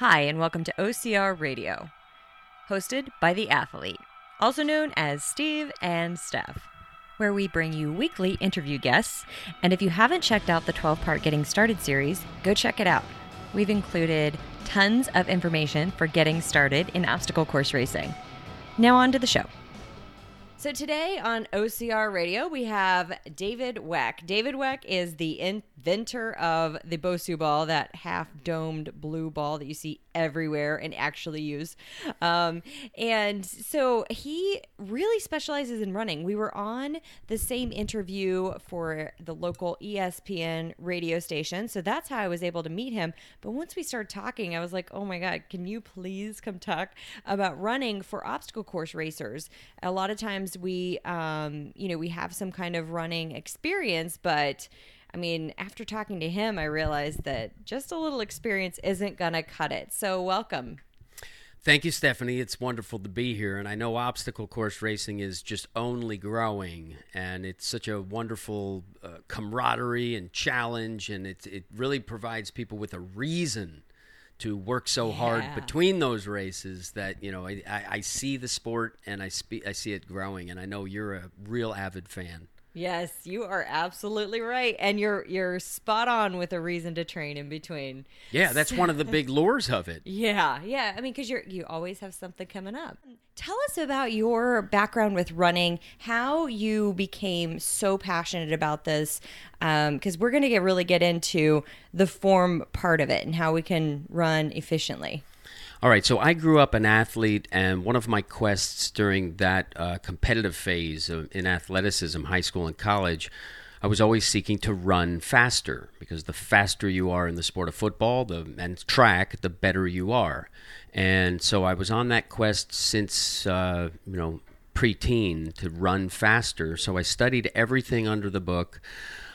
Hi, and welcome to OCR Radio, hosted by The Athlete, also known as Steve and Steph, where we bring you weekly interview guests. And if you haven't checked out the 12 part Getting Started series, go check it out. We've included tons of information for getting started in obstacle course racing. Now, on to the show. So today on OCR Radio, we have David Weck. David Weck is the inventor of the Bosu ball, that half-domed blue ball that you see everywhere and actually use. Um, and so he really specializes in running. We were on the same interview for the local ESPN radio station, so that's how I was able to meet him. But once we started talking, I was like, "Oh my god, can you please come talk about running for obstacle course racers?" A lot of times we um, you know we have some kind of running experience but i mean after talking to him i realized that just a little experience isn't gonna cut it so welcome Thank you, Stephanie. It's wonderful to be here. And I know obstacle course racing is just only growing. And it's such a wonderful uh, camaraderie and challenge. And it, it really provides people with a reason to work so hard between those races that, you know, I, I, I see the sport and I, spe- I see it growing. And I know you're a real avid fan. Yes you are absolutely right and you're you're spot on with a reason to train in between Yeah, that's one of the big lures of it. Yeah, yeah. I mean, because you're you always have something coming up. Tell us about your background with running, how you became so passionate about this, um, because we're going to get really get into the form part of it and how we can run efficiently. All right, so I grew up an athlete, and one of my quests during that uh, competitive phase of, in athleticism, high school and college, I was always seeking to run faster because the faster you are in the sport of football the, and track, the better you are. And so I was on that quest since, uh, you know, preteen to run faster. So I studied everything under the book.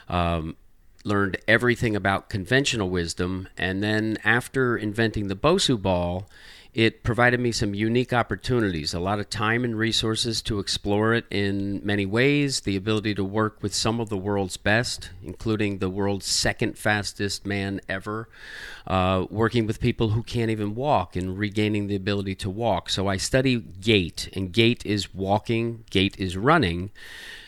Um, learned everything about conventional wisdom, and then after inventing the Bosu ball, it provided me some unique opportunities, a lot of time and resources to explore it in many ways, the ability to work with some of the world's best, including the world's second fastest man ever, uh, working with people who can't even walk and regaining the ability to walk. So I study gait, and gait is walking, gait is running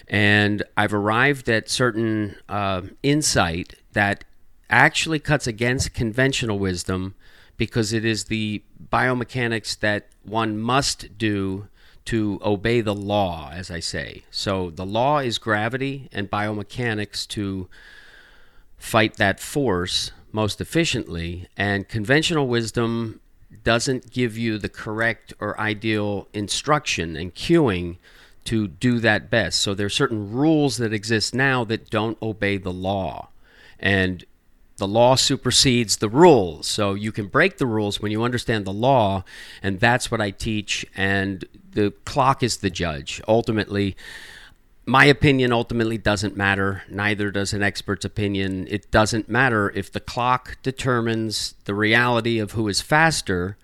and I've arrived at certain uh, insight that actually cuts against conventional wisdom because it is the biomechanics that one must do to obey the law, as I say. So the law is gravity and biomechanics to fight that force most efficiently, and conventional wisdom doesn't give you the correct or ideal instruction and cueing to do that best. So there are certain rules that exist now that don't obey the law. And the law supersedes the rules. So you can break the rules when you understand the law, and that's what I teach. And the clock is the judge. Ultimately, my opinion ultimately doesn't matter. Neither does an expert's opinion. It doesn't matter if the clock determines the reality of who is faster.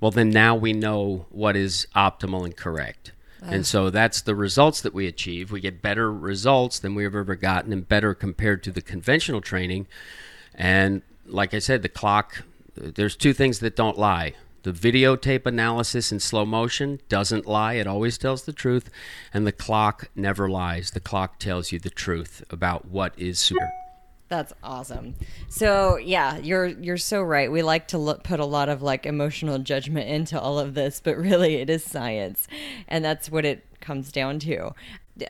Well, then now we know what is optimal and correct. And so that's the results that we achieve. We get better results than we've ever gotten and better compared to the conventional training. And like I said, the clock, there's two things that don't lie. The videotape analysis in slow motion doesn't lie, it always tells the truth. And the clock never lies. The clock tells you the truth about what is super. That's awesome. So yeah, you're you're so right. We like to look, put a lot of like emotional judgment into all of this, but really it is science, and that's what it comes down to.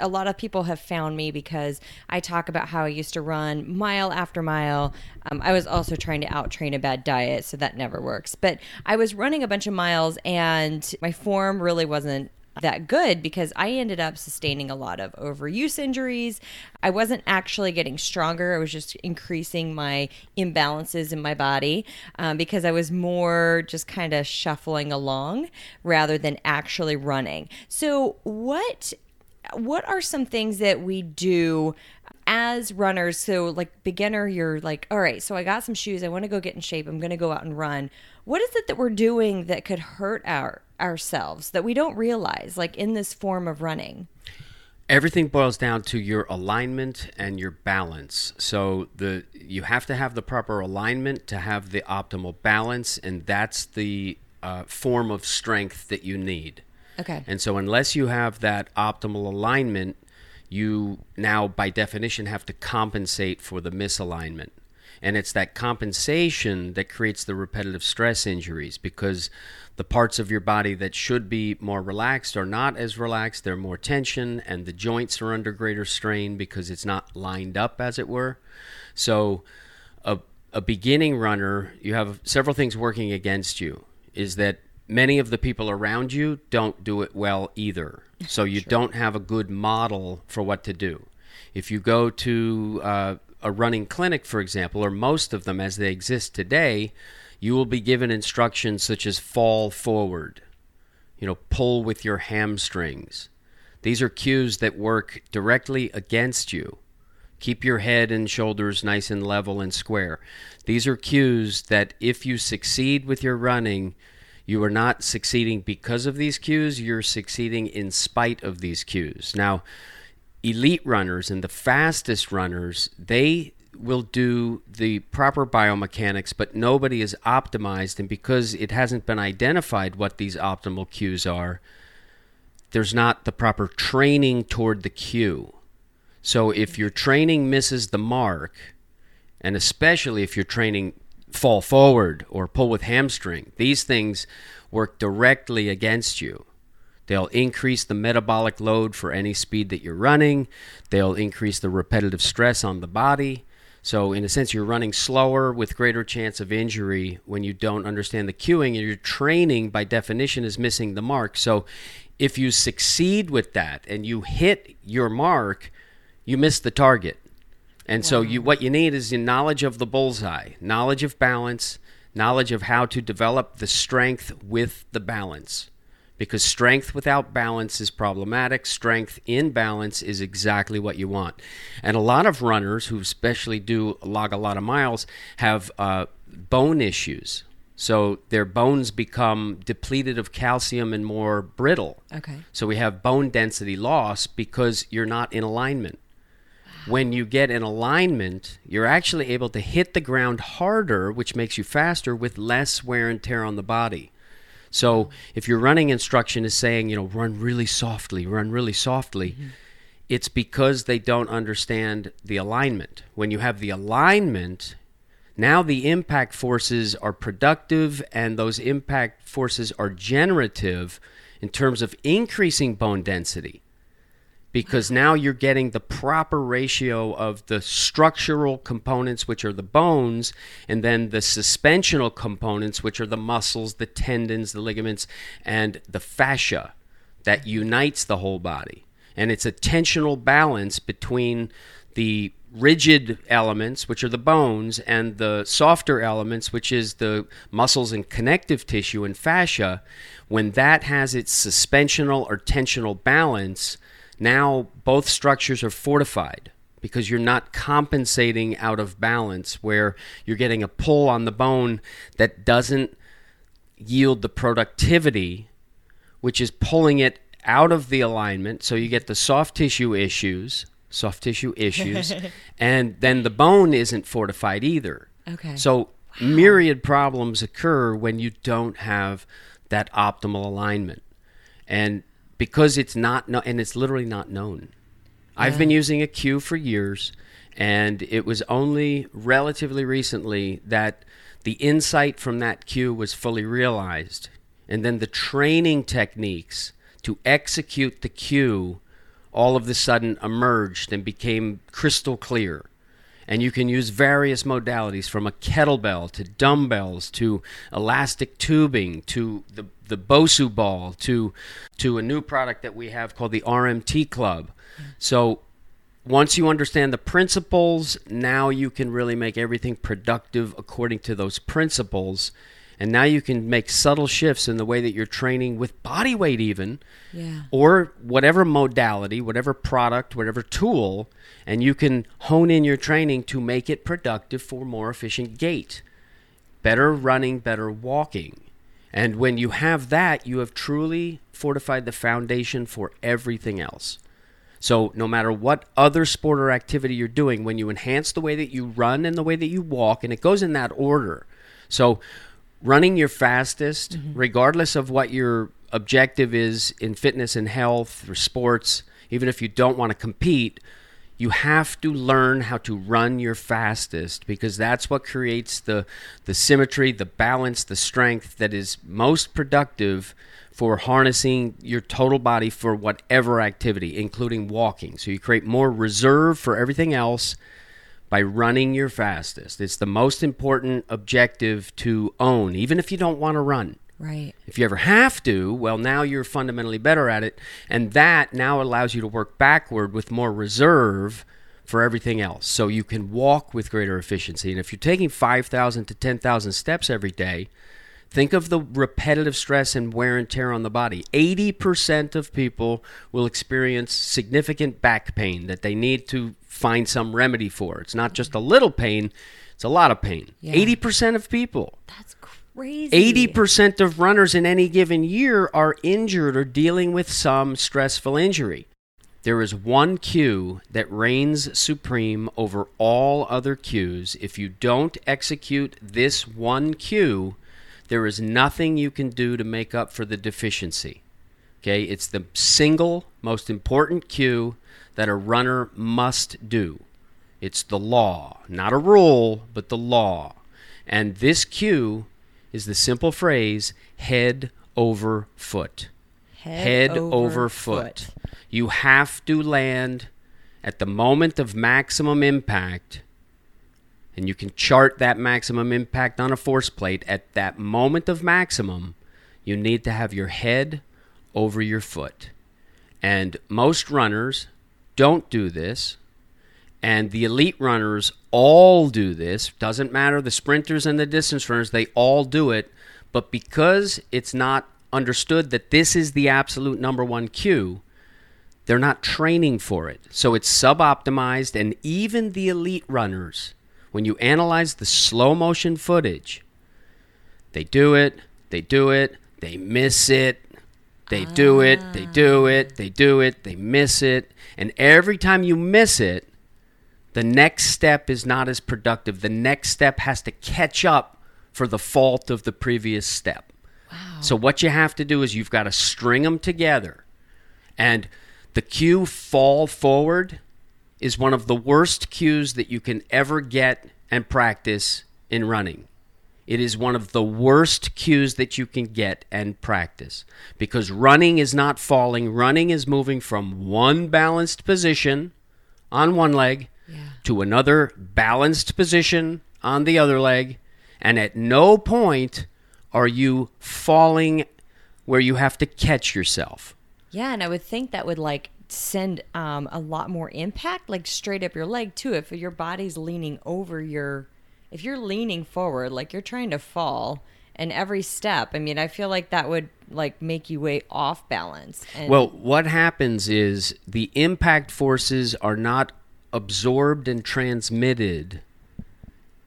A lot of people have found me because I talk about how I used to run mile after mile. Um, I was also trying to out train a bad diet, so that never works. But I was running a bunch of miles, and my form really wasn't that good because I ended up sustaining a lot of overuse injuries. I wasn't actually getting stronger. I was just increasing my imbalances in my body um, because I was more just kind of shuffling along rather than actually running. So, what what are some things that we do as runners so like beginner you're like all right so i got some shoes i want to go get in shape i'm going to go out and run what is it that we're doing that could hurt our ourselves that we don't realize like in this form of running Everything boils down to your alignment and your balance. So the you have to have the proper alignment to have the optimal balance, and that's the uh, form of strength that you need. Okay. And so, unless you have that optimal alignment, you now, by definition, have to compensate for the misalignment. And it's that compensation that creates the repetitive stress injuries because the parts of your body that should be more relaxed are not as relaxed. They're more tension, and the joints are under greater strain because it's not lined up, as it were. So, a, a beginning runner, you have several things working against you. Is that many of the people around you don't do it well either. So, you Sure. don't have a good model for what to do. If you go to uh, a running clinic, for example, or most of them as they exist today, you will be given instructions such as fall forward, you know, pull with your hamstrings. These are cues that work directly against you. Keep your head and shoulders nice and level and square. These are cues that if you succeed with your running, you are not succeeding because of these cues, you're succeeding in spite of these cues. Now, elite runners and the fastest runners, they will do the proper biomechanics, but nobody is optimized. And because it hasn't been identified what these optimal cues are, there's not the proper training toward the cue. So if your training misses the mark, and especially if you're training fall forward or pull with hamstring, these things work directly against you. They'll increase the metabolic load for any speed that you're running. They'll increase the repetitive stress on the body. So, in a sense, you're running slower with greater chance of injury when you don't understand the cueing, and your training, by definition, is missing the mark. So, if you succeed with that and you hit your mark, you miss the target. And so, you what you need is the knowledge of the bullseye, knowledge of balance, knowledge of how to develop the strength with the balance because strength without balance is problematic. Strength in balance is exactly what you want. And a lot of runners who especially do log a lot of miles have uh, bone issues. So their bones become depleted of calcium and more brittle. Okay. So we have bone density loss because you're not in alignment. When you get an alignment, you're actually able to hit the ground harder, which makes you faster with less wear and tear on the body. So if your running instruction is saying, you know, run really softly, run really softly, mm-hmm. it's because they don't understand the alignment. When you have the alignment, now the impact forces are productive and those impact forces are generative in terms of increasing bone density because now you're getting the proper ratio of the structural components, which are the bones, and then the suspensional components, which are the muscles, the tendons, the ligaments, and the fascia that unites the whole body. And it's a tensional balance between the rigid elements, which are the bones, and the softer elements, which is the muscles and connective tissue and fascia. When that has its suspensional or tensional balance, now both structures are fortified because you're not compensating out of balance where you're getting a pull on the bone that doesn't yield the productivity which is pulling it out of the alignment. So you get the soft tissue issues soft tissue issues and then the bone isn't fortified either. Okay. so myriad problems occur when you don't have that optimal alignment. And because it's not no- and it's literally not known. I've been using a cue for years and it was only relatively recently that the insight from that cue was fully realized and then the training techniques to execute the cue all of a sudden emerged and became crystal clear and you can use various modalities from a kettlebell to dumbbells to elastic tubing to the, the Bosu ball to to a new product that we have called the RMT Club. So once you understand the principles, now you can really make everything productive according to those principles. And now you can make subtle shifts in the way that you're training with body weight, even yeah. or whatever modality, whatever product, whatever tool, and you can hone in your training to make it productive for more efficient gait. Better running, better walking. And when you have that, you have truly fortified the foundation for everything else. So, no matter what other sport or activity you're doing, when you enhance the way that you run and the way that you walk, and it goes in that order. So, running your fastest, mm-hmm. regardless of what your objective is in fitness and health or sports, even if you don't want to compete, you have to learn how to run your fastest because that's what creates the the symmetry, the balance, the strength that is most productive for harnessing your total body for whatever activity, including walking. So you create more reserve for everything else by running your fastest. It's the most important objective to own, even if you don't want to run. Right. If you ever have to, well, now you're fundamentally better at it. And that now allows you to work backward with more reserve for everything else. So you can walk with greater efficiency. And if you're taking 5,000 to 10,000 steps every day, think of the repetitive stress and wear and tear on the body. 80% of people will experience significant back pain that they need to find some remedy for. It's not just a little pain, it's a lot of pain. Yeah. 80% of people. That's crazy. 80% of runners in any given year are injured or dealing with some stressful injury. There is one cue that reigns supreme over all other cues. If you don't execute this one cue, there is nothing you can do to make up for the deficiency. Okay, it's the single most important cue that a runner must do. It's the law, not a rule, but the law. And this cue is the simple phrase head over foot. Head, over, foot. You have to land at the moment of maximum impact, and you can chart that maximum impact on a force plate. At that moment of maximum, you need to have your head over your foot. And most runners don't do this. And the elite runners all do this. Doesn't matter, the sprinters and the distance runners, they all do it. But because it's not understood that this is the absolute number one cue, they're not training for it. So it's suboptimized. And even the elite runners, when you analyze the slow motion footage, they do it, they do it, they miss it, they do it, they ah. do it, they do it, they miss it. And every time you miss it, the next step is not as productive. The next step has to catch up for the fault of the previous step. Wow. So what you have to do is you've got to string them together. And the cue fall forward is one of the worst cues that you can ever get and practice in running. It is one of the worst cues that you can get and practice because running is not falling. Running is moving from one balanced position on one leg Yeah. to another balanced position on the other leg. And at no point are you falling where you have to catch yourself. Yeah, and I would think that would like send um, a lot more impact, like straight up your leg too. If your body's leaning over your, if you're leaning forward, like you're trying to fall, and every step, I mean, I feel like that would like make you way off balance. And Well, what happens is the impact forces are not absorbed and transmitted.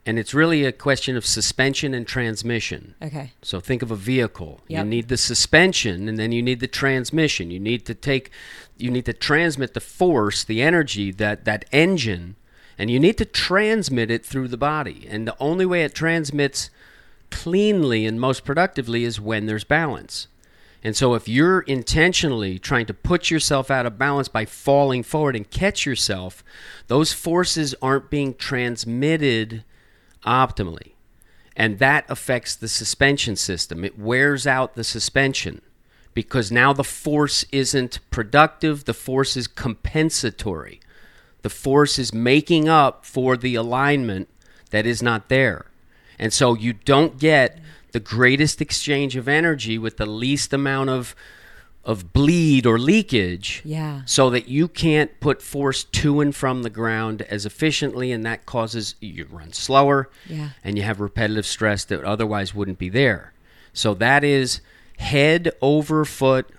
And it's really a question of suspension and transmission. okay, So think of a vehicle. Yep. You need the suspension and then you need the transmission. You need to take you need to transmit the force, the energy that that engine and you need to transmit it through the body. And the only way it transmits cleanly and most productively is when there's balance. And so if you're intentionally trying to put yourself out of balance by falling forward and catch yourself, those forces aren't being transmitted optimally and that affects the suspension system. It wears out the suspension because now the force isn't productive, the force is compensatory. The force is making up for the alignment that is not there. And so you don't get the greatest exchange of energy with the least amount of of bleed or leakage yeah, so that you can't put force to and from the ground as efficiently and that causes you run slower Yeah. and you have repetitive stress that otherwise wouldn't be there so that is head over foot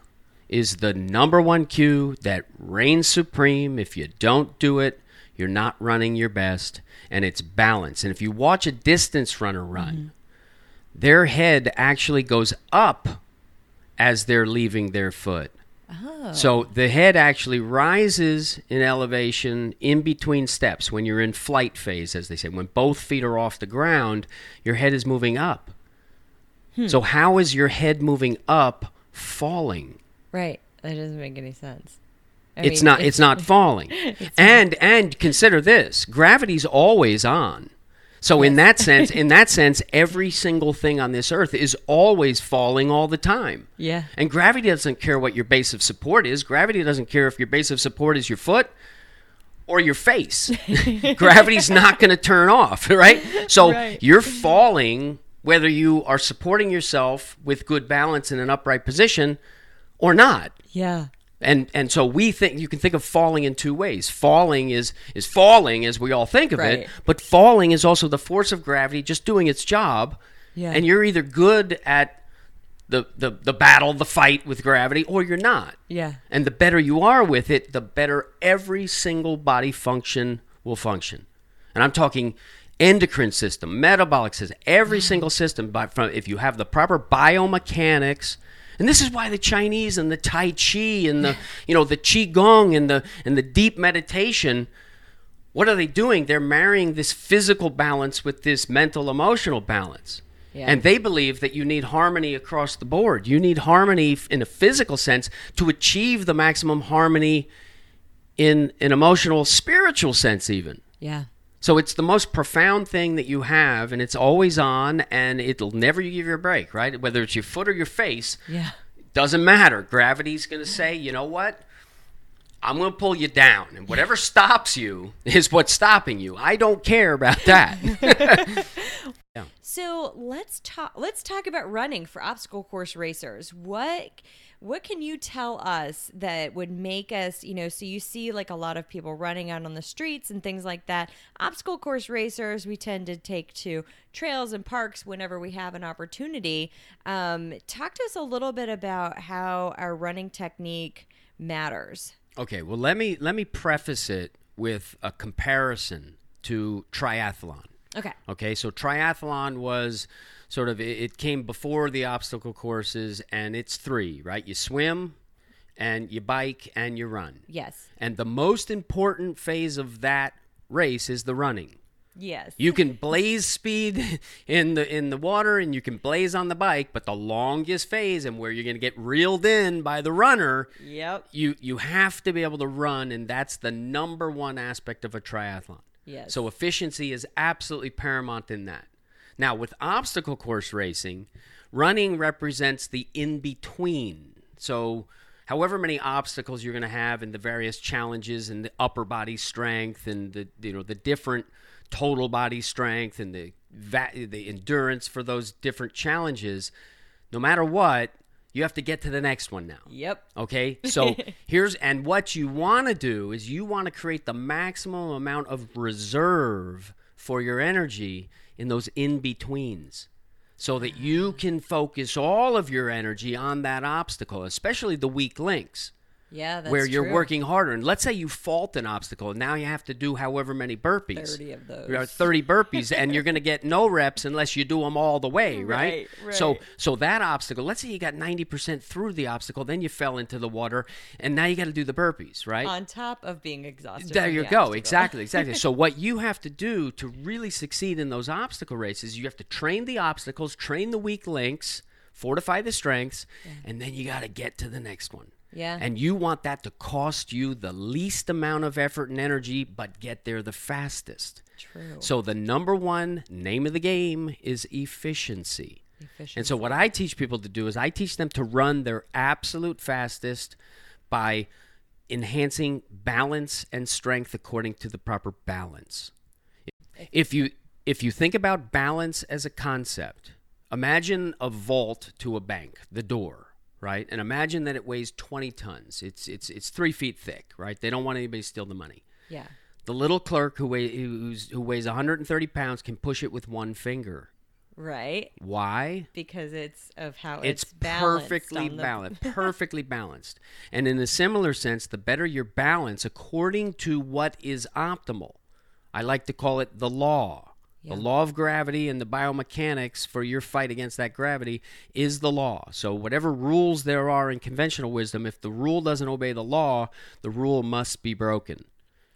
is the number one cue that reigns supreme if you don't do it you're not running your best and it's balance and if you watch a distance runner run their head actually goes up as they're leaving their foot Oh. So the head actually rises in elevation in between steps when you're in flight phase, as they say. When both feet are off the ground, your head is moving up. Hmm. So, how is your head moving up falling? Right. That doesn't make any sense. I it's mean, not it's not falling and and consider this gravity's always on so in that sense in that sense every single thing on this earth is always falling all the time Yeah. and gravity doesn't care what your base of support is gravity doesn't care if your base of support is your foot or your face gravity's not going to turn off right so Right. you're falling whether you are supporting yourself with good balance in an upright position or not Yeah. and and so we think you can think of falling in two ways. Falling is is falling as we all think of Right. it, but falling is also the force of gravity just doing its job. Yeah. And you're either good at the, the the battle, the fight with gravity, or you're not. Yeah. And the better you are with it, the better every single body function will function. And I'm talking endocrine system, metabolic system, every mm. single system. By, from if you have the proper biomechanics, and this is why the Chinese and the Tai Chi and the you know the Qigong and the and the deep meditation. What are they doing? They're marrying this physical balance with this mental emotional balance. Yeah. And they believe that you need harmony across the board. You need harmony in a physical sense to achieve the maximum harmony in an emotional, spiritual sense, even. Yeah. So it's the most profound thing that you have, and it's always on, and it'll never give you a break, right? Whether it's your foot or your face, Yeah. doesn't matter. Gravity's going to say, you know what? I'm going to pull you down, and whatever stops you is what's stopping you. I don't care about that. So let's talk. Let's talk about running for obstacle course racers. What what can you tell us that would make us, you know? So you see like a lot of people running out on the streets and things like that. Obstacle course racers, we tend to take to trails and parks whenever we have an opportunity. Um, talk to us a little bit about how our running technique matters. Okay, well let me let me preface it with a comparison to triathlon. Okay. Okay, so triathlon was sort of it, came before the obstacle courses and it's three, right? You swim and you bike and you run. Yes. And the most important phase of that race is the running. Yes. You can blaze speed in the in the water and you can blaze on the bike, but the longest phase and where you're going to get reeled in by the runner, Yep. you you have to be able to run and that's the number one aspect of a triathlon. Yes. So efficiency is absolutely paramount in that. Now, with obstacle course racing, running represents the in between. So, however many obstacles you're going to have and the various challenges and the upper body strength and the you know the different total body strength and the the endurance for those different challenges, no matter what, you have to get to the next one now. Yep. Okay, so here's and what you want to do is you want to create the maximum amount of reserve for your energy in those in betweens so that you can focus all of your energy on that obstacle, especially the weak links Yeah, that's where you're true. working harder. And let's say you fault an obstacle and now you have to do however many burpees. 30 of those. 30 burpees and you're going to get no reps unless you do them all the way, right? Right, So right. so that obstacle, let's say you got 90% through the obstacle, then you fell into the water and now you got to do the burpees, right? on top of being exhausted. There you the go. obstacle. Exactly, exactly. so what you have to do to really succeed in those obstacle races, you have to train the obstacles, train the weak links, fortify the strengths, and then you got to get to the next one. Yeah. And you want that to cost you the least amount of effort and energy, but get there the fastest. True. So the number one name of the game is efficiency. efficiency. And so what I teach people to do is I teach them to run their absolute fastest by enhancing balance and strength according to the proper balance. If you if you think about balance as a concept, imagine a vault to a bank, the door, right? And imagine that it weighs 20 tons. It's it's it's three feet thick, right? They don't want anybody to steal the money. Yeah. The little clerk who, weigh, who's, who weighs 130 pounds can push it with one finger. Right. Why? Because it's of how It's, balanced. it's, balanced perfectly the- balanced, perfectly balanced. And in a similar sense, the better your balance according to what is optimal. I like to call it the law. Yeah. The law of gravity and the biomechanics for your fight against that gravity is the law. So, whatever rules there are in conventional wisdom, if the rule doesn't obey the law, the rule must be broken.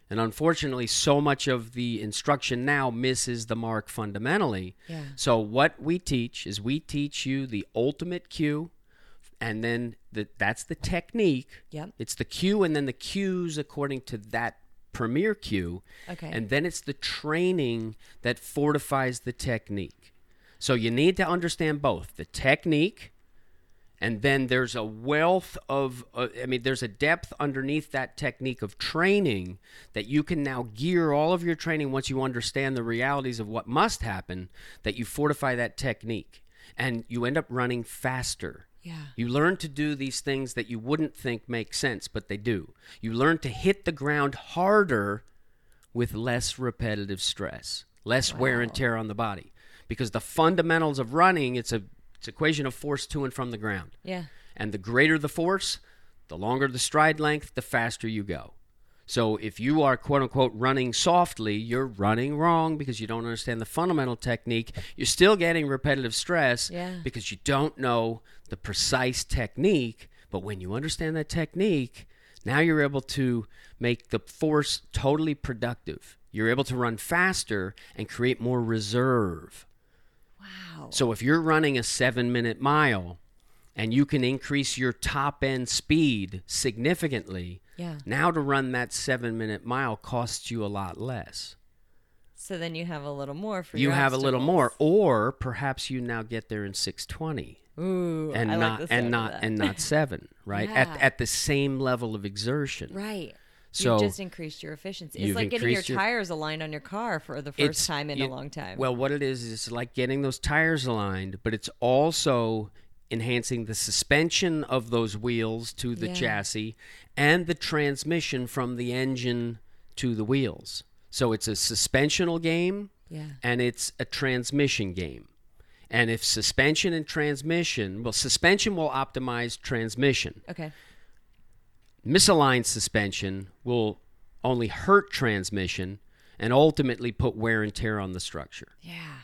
And unfortunately, so much of the instruction now misses the mark fundamentally. Yeah. So, what we teach is we teach you the ultimate cue, and then the, that's the technique. Yep. It's the cue and then the cues according to that premier cue. Okay. And then it's the training that fortifies the technique. So you need to understand both the technique and then there's a wealth of uh, i mean there's a depth underneath that technique of training that you can now gear all of your training once you understand the realities of what must happen that you fortify that technique and you end up running faster Yeah. you learn to do these things that you wouldn't think make sense but they do you learn to hit the ground harder with less repetitive stress less wear and tear on the body because the fundamentals of running it's a it's equation of force to and from the ground Yeah. and the greater the force, the longer the stride length, the faster you go. So if you are quote unquote running softly, you're running wrong because you don't understand the fundamental technique. You're still getting repetitive stress Yeah. because you don't know the precise technique. But when you understand that technique, now you're able to make the force totally productive. You're able to run faster and create more reserve. Wow. So if you're running a seven minute mile and you can increase your top end speed significantly, Yeah. now to run that seven minute mile costs you a lot less. So then you have a little more for You have a little more, or perhaps you now get there in 620 Ooh, and I not like and not and not seven, right? Yeah. At at the same level of exertion. right. So you've just increased your efficiency. It's like getting your your- tires aligned on your car for the first time in you- a long time. Well, what it is is it's like getting those tires aligned, but it's also enhancing the suspension of those wheels to the Yeah. chassis and the transmission from the engine to the wheels. So it's a suspensional game yeah. and it's a transmission game. And if suspension and transmission, well, suspension will optimize transmission. Okay. Misaligned suspension will only hurt transmission and ultimately put wear and tear on the structure. Yeah.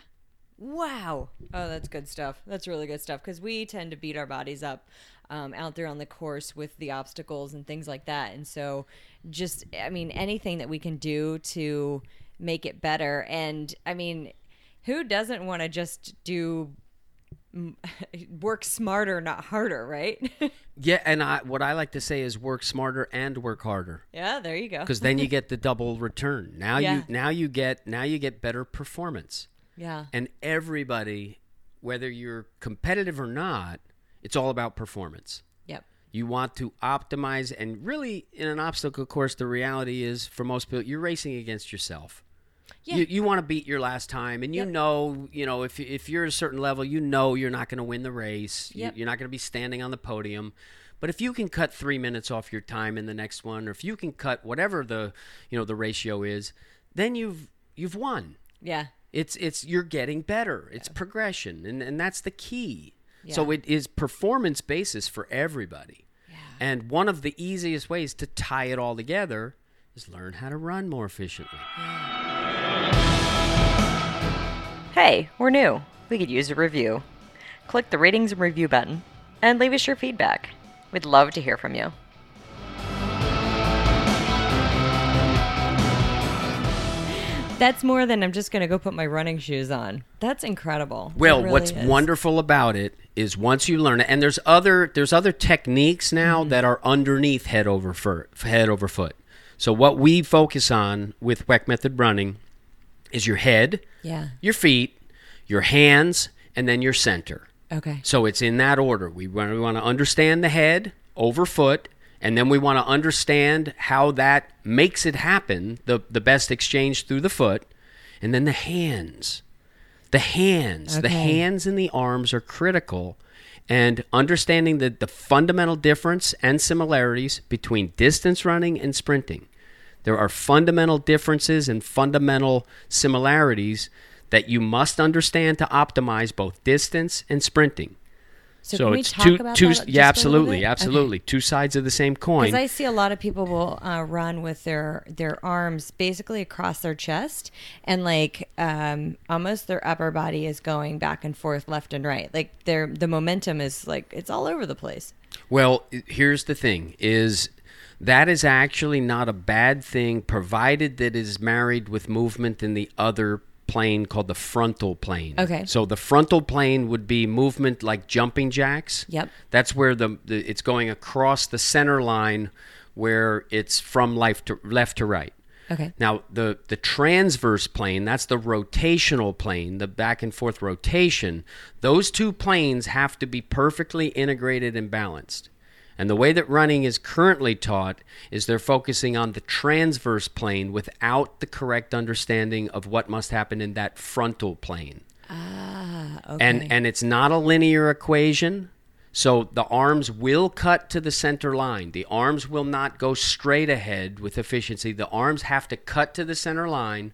Wow. Oh, that's good stuff. That's really good stuff because we tend to beat our bodies up um, out there on the course with the obstacles and things like that. And so, just, I mean, anything that we can do to make it better. And I mean, who doesn't want to just do work smarter, not harder, right? Yeah, and I, what I like to say is work smarter and work harder yeah, there you go. because then you get the double return. Now Yeah. you now you get now you get better performance. Yeah. And everybody, whether you're competitive or not, it's all about performance. Yep. You want to optimize, and really, in an obstacle course, the reality is for most people, you're racing against yourself. Yeah. You, you want to beat your last time, and you Yep. know, you know, if if you're at a certain level, you know you're not going to win the race. You- Yep. you're not going to be standing on the podium. But if you can cut three minutes off your time in the next one, or if you can cut whatever the you know the ratio is, then you've you've won. Yeah. It's it's you're getting better. It's progression, and and that's the key. So it is performance basis for everybody. And one of the easiest ways to tie it all together is learn how to run more efficiently. Hey, we're new. We could use a review. Click the ratings and review button and leave us your feedback. We'd love to hear from you. That's more than I'm just going to go put my running shoes on. That's incredible. Well, really what's is. wonderful about it is once you learn it, and there's other there's other techniques now Mm-hmm. that are underneath head over foot, head over foot. So what we focus on with Weck method running is your head, Yeah. your feet, your hands, and then your center. Okay. So it's in that order. We want, we want to understand the head over foot, and then we want to understand how that makes it happen, the, the best exchange through the foot, and then the hands. The hands. The hands and the arms are critical. And understanding the, the fundamental difference and similarities between distance running and sprinting. There are fundamental differences and fundamental similarities that you must understand to optimize both distance and sprinting. So, we it's talk two, about two, that yeah, little absolutely. Okay. absolutely, two sides of the same coin. Because I see a lot of people will uh, run with their their arms basically across their chest, and like um, almost their upper body is going back and forth, left and right. Like their the momentum is like it's all over the place. Well, here's the thing: is that is actually not a bad thing, provided that it is married with movement in the other plane called the frontal plane. Okay. So the frontal plane would be movement like jumping jacks. Yep. That's where the, the it's going across the center line, where it's from left to left to right. Okay. Now, the, the transverse plane, that's the rotational plane, the back and forth rotation, those two planes have to be perfectly integrated and balanced. And the way that running is currently taught is they're focusing on the transverse plane without the correct understanding of what must happen in that frontal plane. Ah, okay. And and it's not a linear equation. So the arms will cut to the center line. The arms will not go straight ahead with efficiency. The arms have to cut to the center line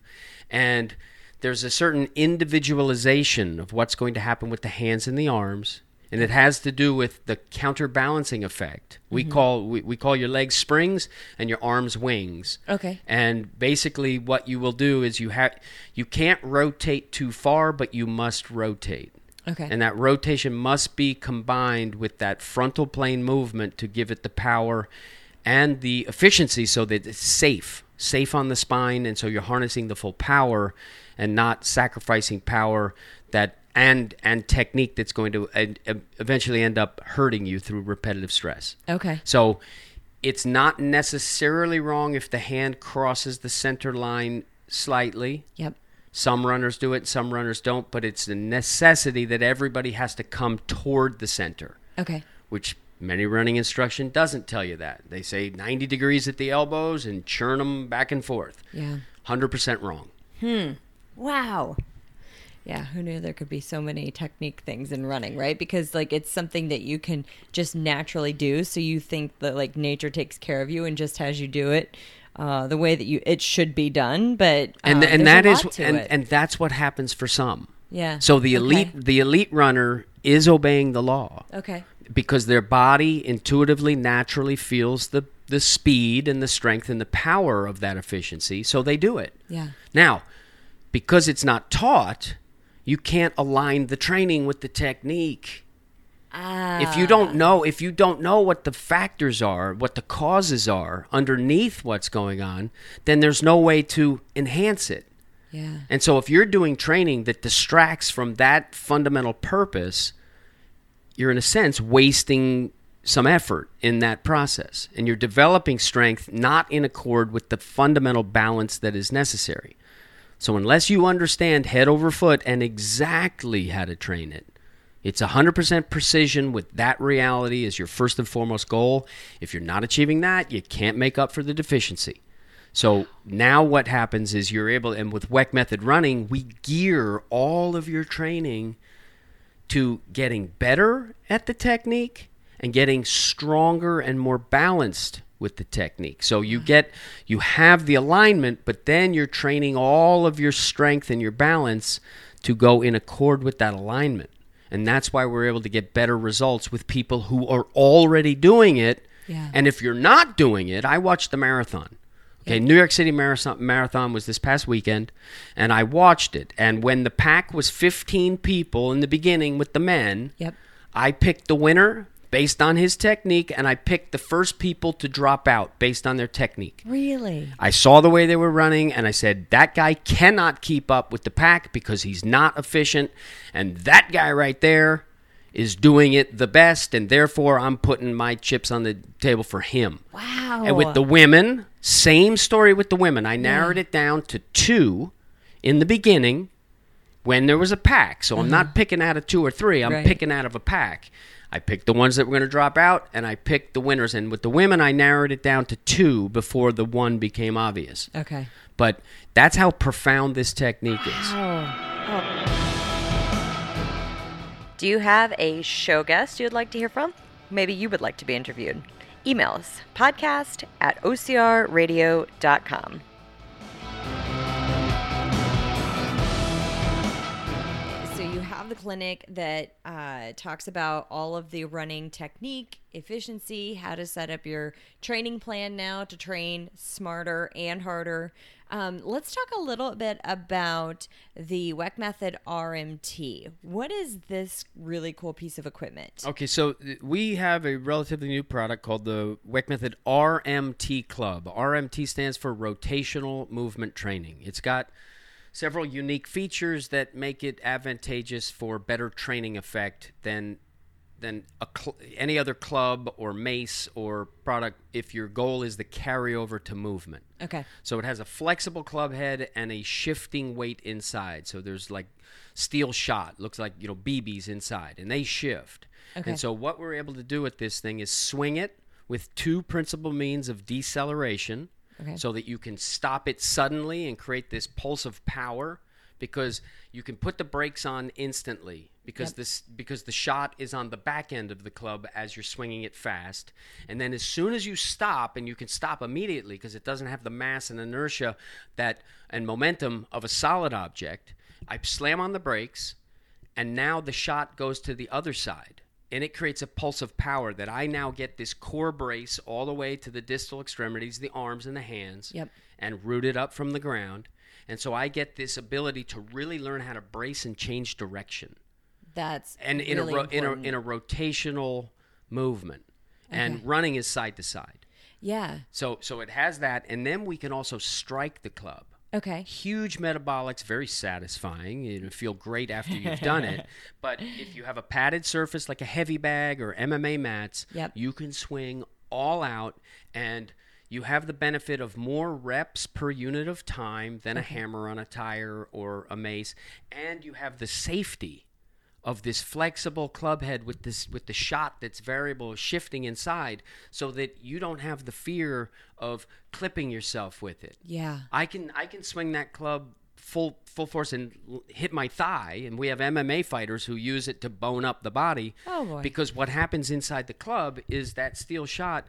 and there's a certain individualization of what's going to happen with the hands and the arms and it has to do with the counterbalancing effect. We mm-hmm. call we, we call your legs springs and your arms wings. Okay. And basically what you will do is you have you can't rotate too far but you must rotate. Okay. And that rotation must be combined with that frontal plane movement to give it the power and the efficiency so that it's safe, safe on the spine, and so you're harnessing the full power and not sacrificing power that and and technique that's going to uh, eventually end up hurting you through repetitive stress. okay. So it's not necessarily wrong if the hand crosses the center line slightly. Yep. Some runners do it, some runners don't, but it's a necessity that everybody has to come toward the center, Okay. which many running instruction doesn't tell you that. They say 90 degrees at the elbows and churn them back and forth. Yeah. 100% wrong. Hmm. Wow. Yeah, who knew there could be so many technique things in running, right? Because like it's something that you can just naturally do. So you think that like nature takes care of you and just has you do it uh, the way that you it should be done. But uh, And and there's that to and, it. and that's what happens for some. yeah. So the elite Okay. the elite runner is obeying the law. Okay. because their body intuitively naturally feels the the speed and the strength and the power of that efficiency so they do it Yeah. now because it's not taught you can't align the training with the technique Ah. if you don't know if you don't know what the factors are what the causes are underneath what's going on then there's no way to enhance it Yeah. and so if you're doing training that distracts from that fundamental purpose, you're in a sense wasting some effort in that process. And you're developing strength not in accord with the fundamental balance that is necessary. So unless you understand head over foot and exactly how to train it, it's 100% precision with that reality as your first and foremost goal. If you're not achieving that, you can't make up for the deficiency. So now what happens is you're able, and with Weck method running, we gear all of your training to getting better at the technique and getting stronger and more balanced with the technique. So you mm-hmm. get you have the alignment, but then you're training all of your strength and your balance to go in accord with that alignment. And that's why we're able to get better results with people who are already doing it. Yeah. And if you're not doing it, I watched the marathon. Okay, New York City Marathon, marathon was this past weekend, and I watched it. And when the pack was 15 people in the beginning with the men, Yep. I picked the winner based on his technique, and I picked the first people to drop out based on their technique. Really? I saw the way they were running, and I said, that guy cannot keep up with the pack because he's not efficient. And that guy right there is doing it the best, and therefore I'm putting my chips on the table for him. Wow. And with the women, same story with the women. I narrowed it down to two in the beginning when there was a pack. So I'm not uh-huh. picking out of two or three, I'm Right. picking out of a pack. I picked the ones that were going to drop out, and I picked the winners. And with the women, I narrowed it down to two before the one became obvious. Okay. But that's how profound this technique is. Oh. Do you have a show guest you'd like to hear from? Maybe you would like to be interviewed. Email us podcast at ocrradio.com. The clinic that uh, talks about all of the running technique, efficiency, how to set up your training plan now to train smarter and harder. Um, let's talk a little bit about the Weck Method RMT. What is this really cool piece of equipment? Okay, so we have a relatively new product called the Weck Method RMT Club. RMT stands for Rotational Movement Training. It's got several unique features that make it advantageous for better training effect than than a cl- any other club or mace or product if your goal is the carryover to movement. Okay. So it has a flexible club head and a shifting weight inside. So there's like steel shot, looks like, you know, BBs inside, and they shift. Okay. And so what we're able to do with this thing is swing it with two principal means of deceleration Okay. so that you can stop it suddenly and create this pulse of power because you can put the brakes on instantly because Yep. this because the shot is on the back end of the club as you're swinging it fast and then as soon as you stop and you can stop immediately because it doesn't have the mass and inertia that and momentum of a solid object I slam on the brakes and now the shot goes to the other side and it creates a pulse of power that I now get this core brace all the way to the distal extremities, the arms and the hands, Yep. and root it up from the ground. And so I get this ability to really learn how to brace and change direction, That's and in really a ro- in a in a rotational movement, and running is side to side. yeah. So so it has that, and then we can also strike the club Okay. huge metabolics, very satisfying. You feel great after you've done it. But if you have a padded surface like a heavy bag or MMA mats, Yep. you can swing all out and you have the benefit of more reps per unit of time than a hammer on a tire or a mace and you have the safety of this flexible club head with this with the shot that's variable shifting inside so that you don't have the fear of clipping yourself with it Yeah. I can I can swing that club full full force and hit my thigh and we have MMA fighters who use it to bone up the body Oh, boy. because what happens inside the club is that steel shot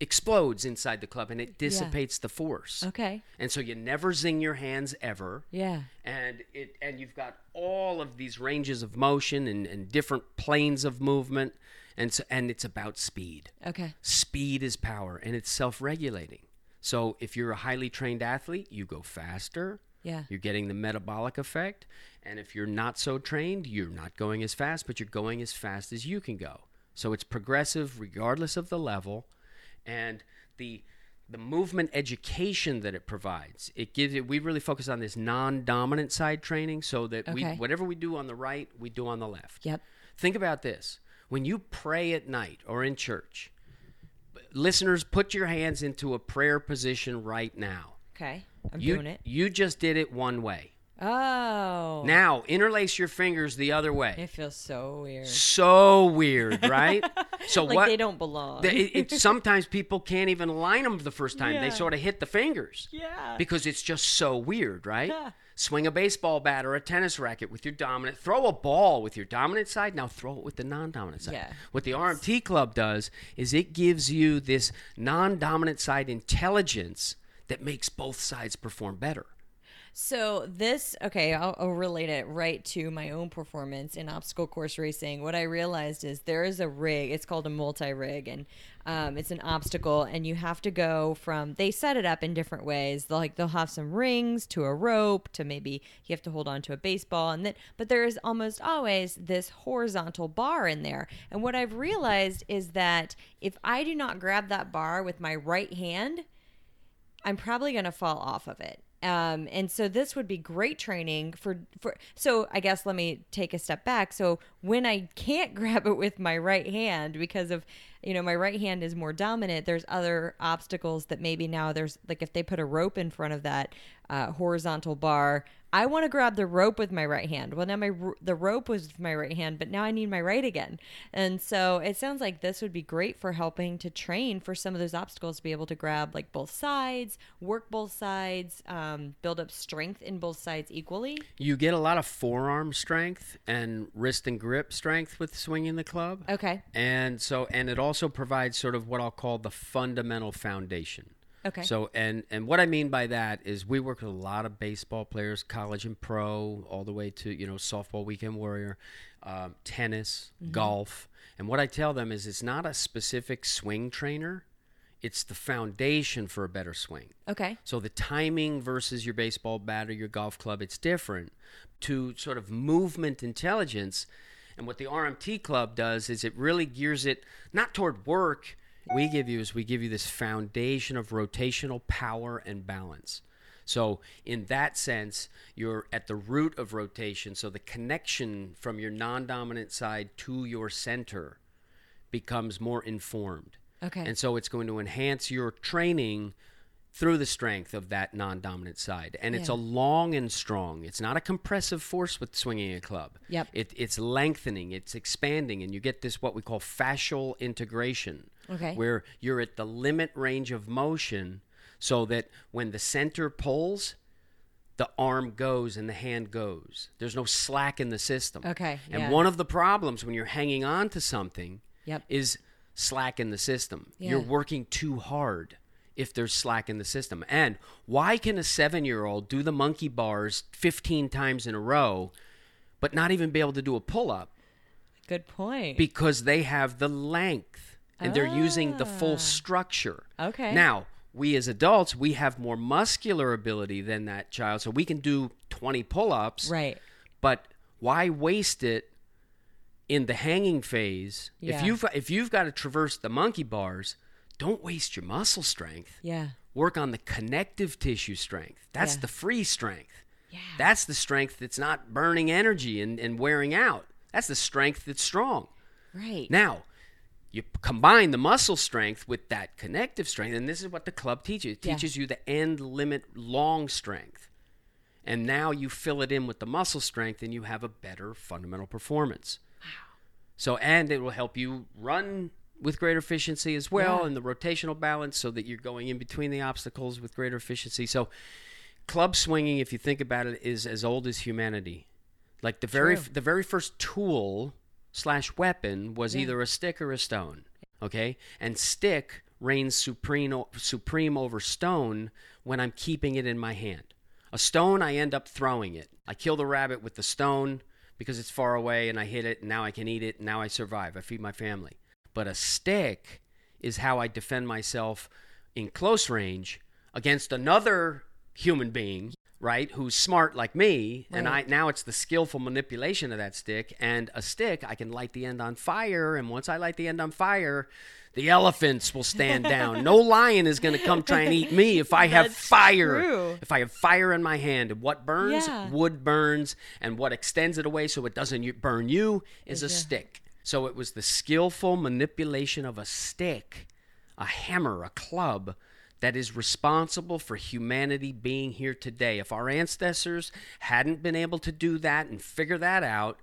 explodes inside the club and it dissipates the force. Okay. And so you never zing your hands ever Yeah. and it and you've got all of these ranges of motion and, and different planes of movement and so, and it's about speed Okay. speed is power and it's self-regulating so if you're a highly trained athlete you go faster Yeah. you're getting the metabolic effect and if you're not so trained you're not going as fast but you're going as fast as you can go so it's progressive regardless of the level and the the movement education that it provides it gives it we really focus on this non-dominant side training so that we whatever we do on the right we do on the left Yep. Think about this. When you pray at night or in church, listeners, put your hands into a prayer position right now. Okay. I'm You, doing it. you just did it one way. Oh. Now, interlace your fingers the other way. it feels so weird. So weird, right? So like what? they don't belong. it, it- sometimes people can't even line them the first time. They sort of hit the fingers. Yeah. Because it's just so weird, right? Yeah. Swing a baseball bat or a tennis racket with your dominant. Throw a ball with your dominant side. Now throw it with the non-dominant side. Yeah. What the RMT club does is it gives you this non-dominant side intelligence that makes both sides perform better. So this, okay, I'll, I'll relate it right to my own performance in obstacle course racing. What I realized is there is a rig. It's called a multi rig, and um, it's an obstacle, and you have to go from. They set it up in different ways. They'll like they'll have some rings to a rope to maybe you have to hold on to a baseball, and then but there is almost always this horizontal bar in there. And what I've realized is that if I do not grab that bar with my right hand, I'm probably going to fall off of it. Um, and so this would be great training for for. So I guess let me take a step back. So when I can't grab it with my right hand because of you know my right hand is more dominant, there's other obstacles that maybe now there's like if they put a rope in front of that uh, horizontal bar, I want to grab the rope with my right hand. Well, now my the rope was with my right hand, but now I need my right again. And so it sounds like this would be great for helping to train for some of those obstacles to be able to grab like both sides, work both sides, um, build up strength in both sides equally. You get a lot of forearm strength and wrist and grip strength with swinging the club. Okay. And so, and it also provides sort of what I'll call the fundamental foundation. Okay. So and and what I mean by that is we work with a lot of baseball players, college and pro, all the way to you know softball weekend warrior, um, tennis, Mm-hmm. golf. And what I tell them is it's not a specific swing trainer, it's the foundation for a better swing. Okay. So the timing versus your baseball bat or your golf club, it's different. To sort of movement intelligence, and what the RMT club does is it really gears it not toward work. We give you is we give you this foundation of rotational power and balance. So in that sense, you're at the root of rotation. So the connection from your non-dominant side to your center becomes more informed. Okay. And so it's going to enhance your training through the strength of that non-dominant side. And it's a long and strong. It's not a compressive force with swinging a club. Yep. It, it's lengthening, it's expanding, and you get this what we call fascial integration. Okay. Where you're at the limit range of motion so that when the center pulls, the arm goes and the hand goes. There's no slack in the system. Okay, And yeah. one of the problems when you're hanging on to something Yep. is slack in the system. Yeah. You're working too hard if there's slack in the system. And why can a seven year old do the monkey bars 15 times in a row, but not even be able to do a pull up? Good point. Because they have the length and they're using the full structure. Ah. Okay. Now, we as adults, we have more muscular ability than that child. So we can do 20 pull ups. right. But why waste it in the hanging phase? Yeah. If you've if you've got to traverse the monkey bars, don't waste your muscle strength. Yeah. Work on the connective tissue strength. That's Yeah. the free strength. Yeah. That's the strength that's not burning energy and, and wearing out. That's the strength that's strong. Right. Now, you combine the muscle strength with that connective strength, and this is what the club teaches. It Yeah. teaches you the end limit long strength. And now you fill it in with the muscle strength, and you have a better fundamental performance. wow. So, and it will help you run with greater efficiency as well, Yeah. and the rotational balance, so that you're going in between the obstacles with greater efficiency. So, club swinging, if you think about it, is as old as humanity. Like the very True. the very first tool slash weapon was Yeah. either a stick or a stone. Okay, and stick reigns supreme supreme over stone when I'm keeping it in my hand. A stone, I end up throwing it. I kill the rabbit with the stone because it's far away, and I hit it. And now I can eat it. And now I survive. I feed my family. But a stick is how I defend myself in close range against another human being, right? Who's smart like me, and I now it's the skillful manipulation of that stick. And a stick, I can light the end on fire, and once I light the end on fire, the elephants will stand down. no lion is going to come try and eat me if I have fire. true. If I have fire in my hand, and what burns, Yeah. wood burns, and what extends it away so it doesn't burn you is a stick. So it was the skillful manipulation of a stick, a hammer, a club that is responsible for humanity being here today. If our ancestors hadn't been able to do that and figure that out,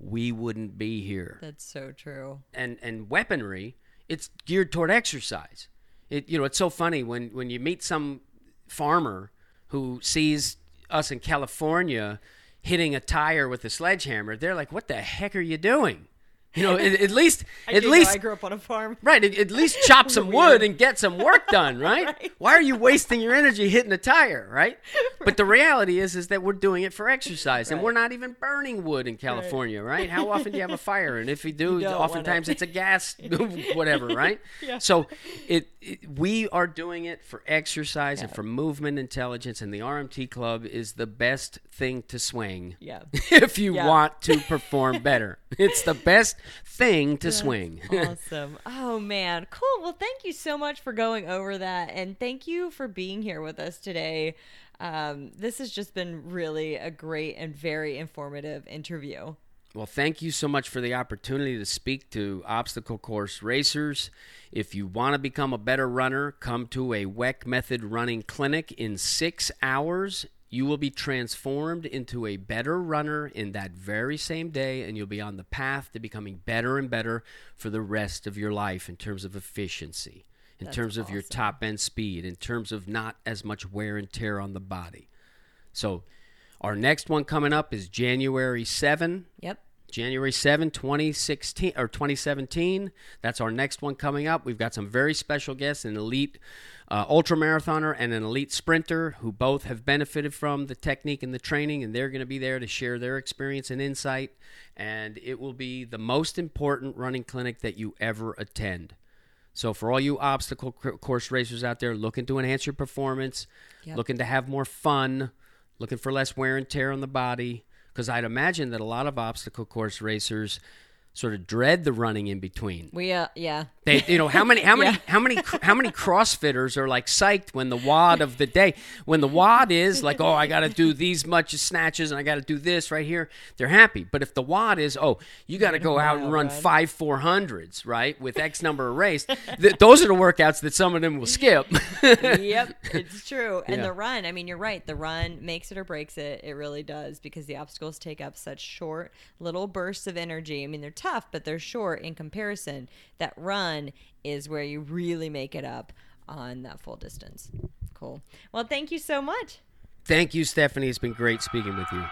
we wouldn't be here. That's so true. And and weaponry, it's geared toward exercise. It you know, it's so funny when when you meet some farmer who sees us in California hitting a tire with a sledgehammer, they're like, "What the heck are you doing?" You know, at, at least at least grew up on a farm. Right, at, at least chop some wood and get some work done, right? Right. Why are you wasting your energy hitting a tire, right? But the reality is is that we're doing it for exercise and we're not even burning wood in California, right? How often do you have a fire? And if you do, You oftentimes it's a gas whatever, right? yeah. So it, it we are doing it for exercise and for movement intelligence and the RMT club is the best thing to swing Yeah. if you Yeah. want to perform better. It's the best thing to swing. awesome. Oh man, cool. Well, thank you so much for going over that, and thank you for being here with us today. Um, this has just been really a great and very informative interview. Well, thank you so much for the opportunity to speak to obstacle course racers. If you want to become a better runner, come to a Weck method running clinic in six hours. You will be transformed into a better runner in that very same day, and you'll be on the path to becoming better and better for the rest of your life in terms of efficiency, in That's terms of your top end speed, in terms of not as much wear and tear on the body. So, our next one coming up is January 7. Yep. January 7, 2016 or 2017. That's our next one coming up. We've got some very special guests, an elite uh, ultra marathoner and an elite sprinter who both have benefited from the technique and the training, and they're going to be there to share their experience and insight. And it will be the most important running clinic that you ever attend. So, for all you obstacle course racers out there looking to enhance your performance, yep. looking to have more fun, looking for less wear and tear on the body, because I'd imagine that a lot of obstacle course racers sort of dread the running in between. We uh, yeah. They you know how many how many yeah. how many how many CrossFitters are like psyched when the WOD of the day when the WOD is like oh I got to do these much snatches and I got to do this right here they're happy. But if the WOD is oh you got to go out and run five four hundreds right with X number of race, th- those are the workouts that some of them will skip. yep, it's true. And yeah. the run, I mean you're right. The run makes it or breaks it. It really does because the obstacles take up such short little bursts of energy. I mean they're tough, but they're short in comparison. That run is where you really make it up on that full distance. Cool. Well, thank you so much. Thank you, Stephanie. It's been great speaking with you.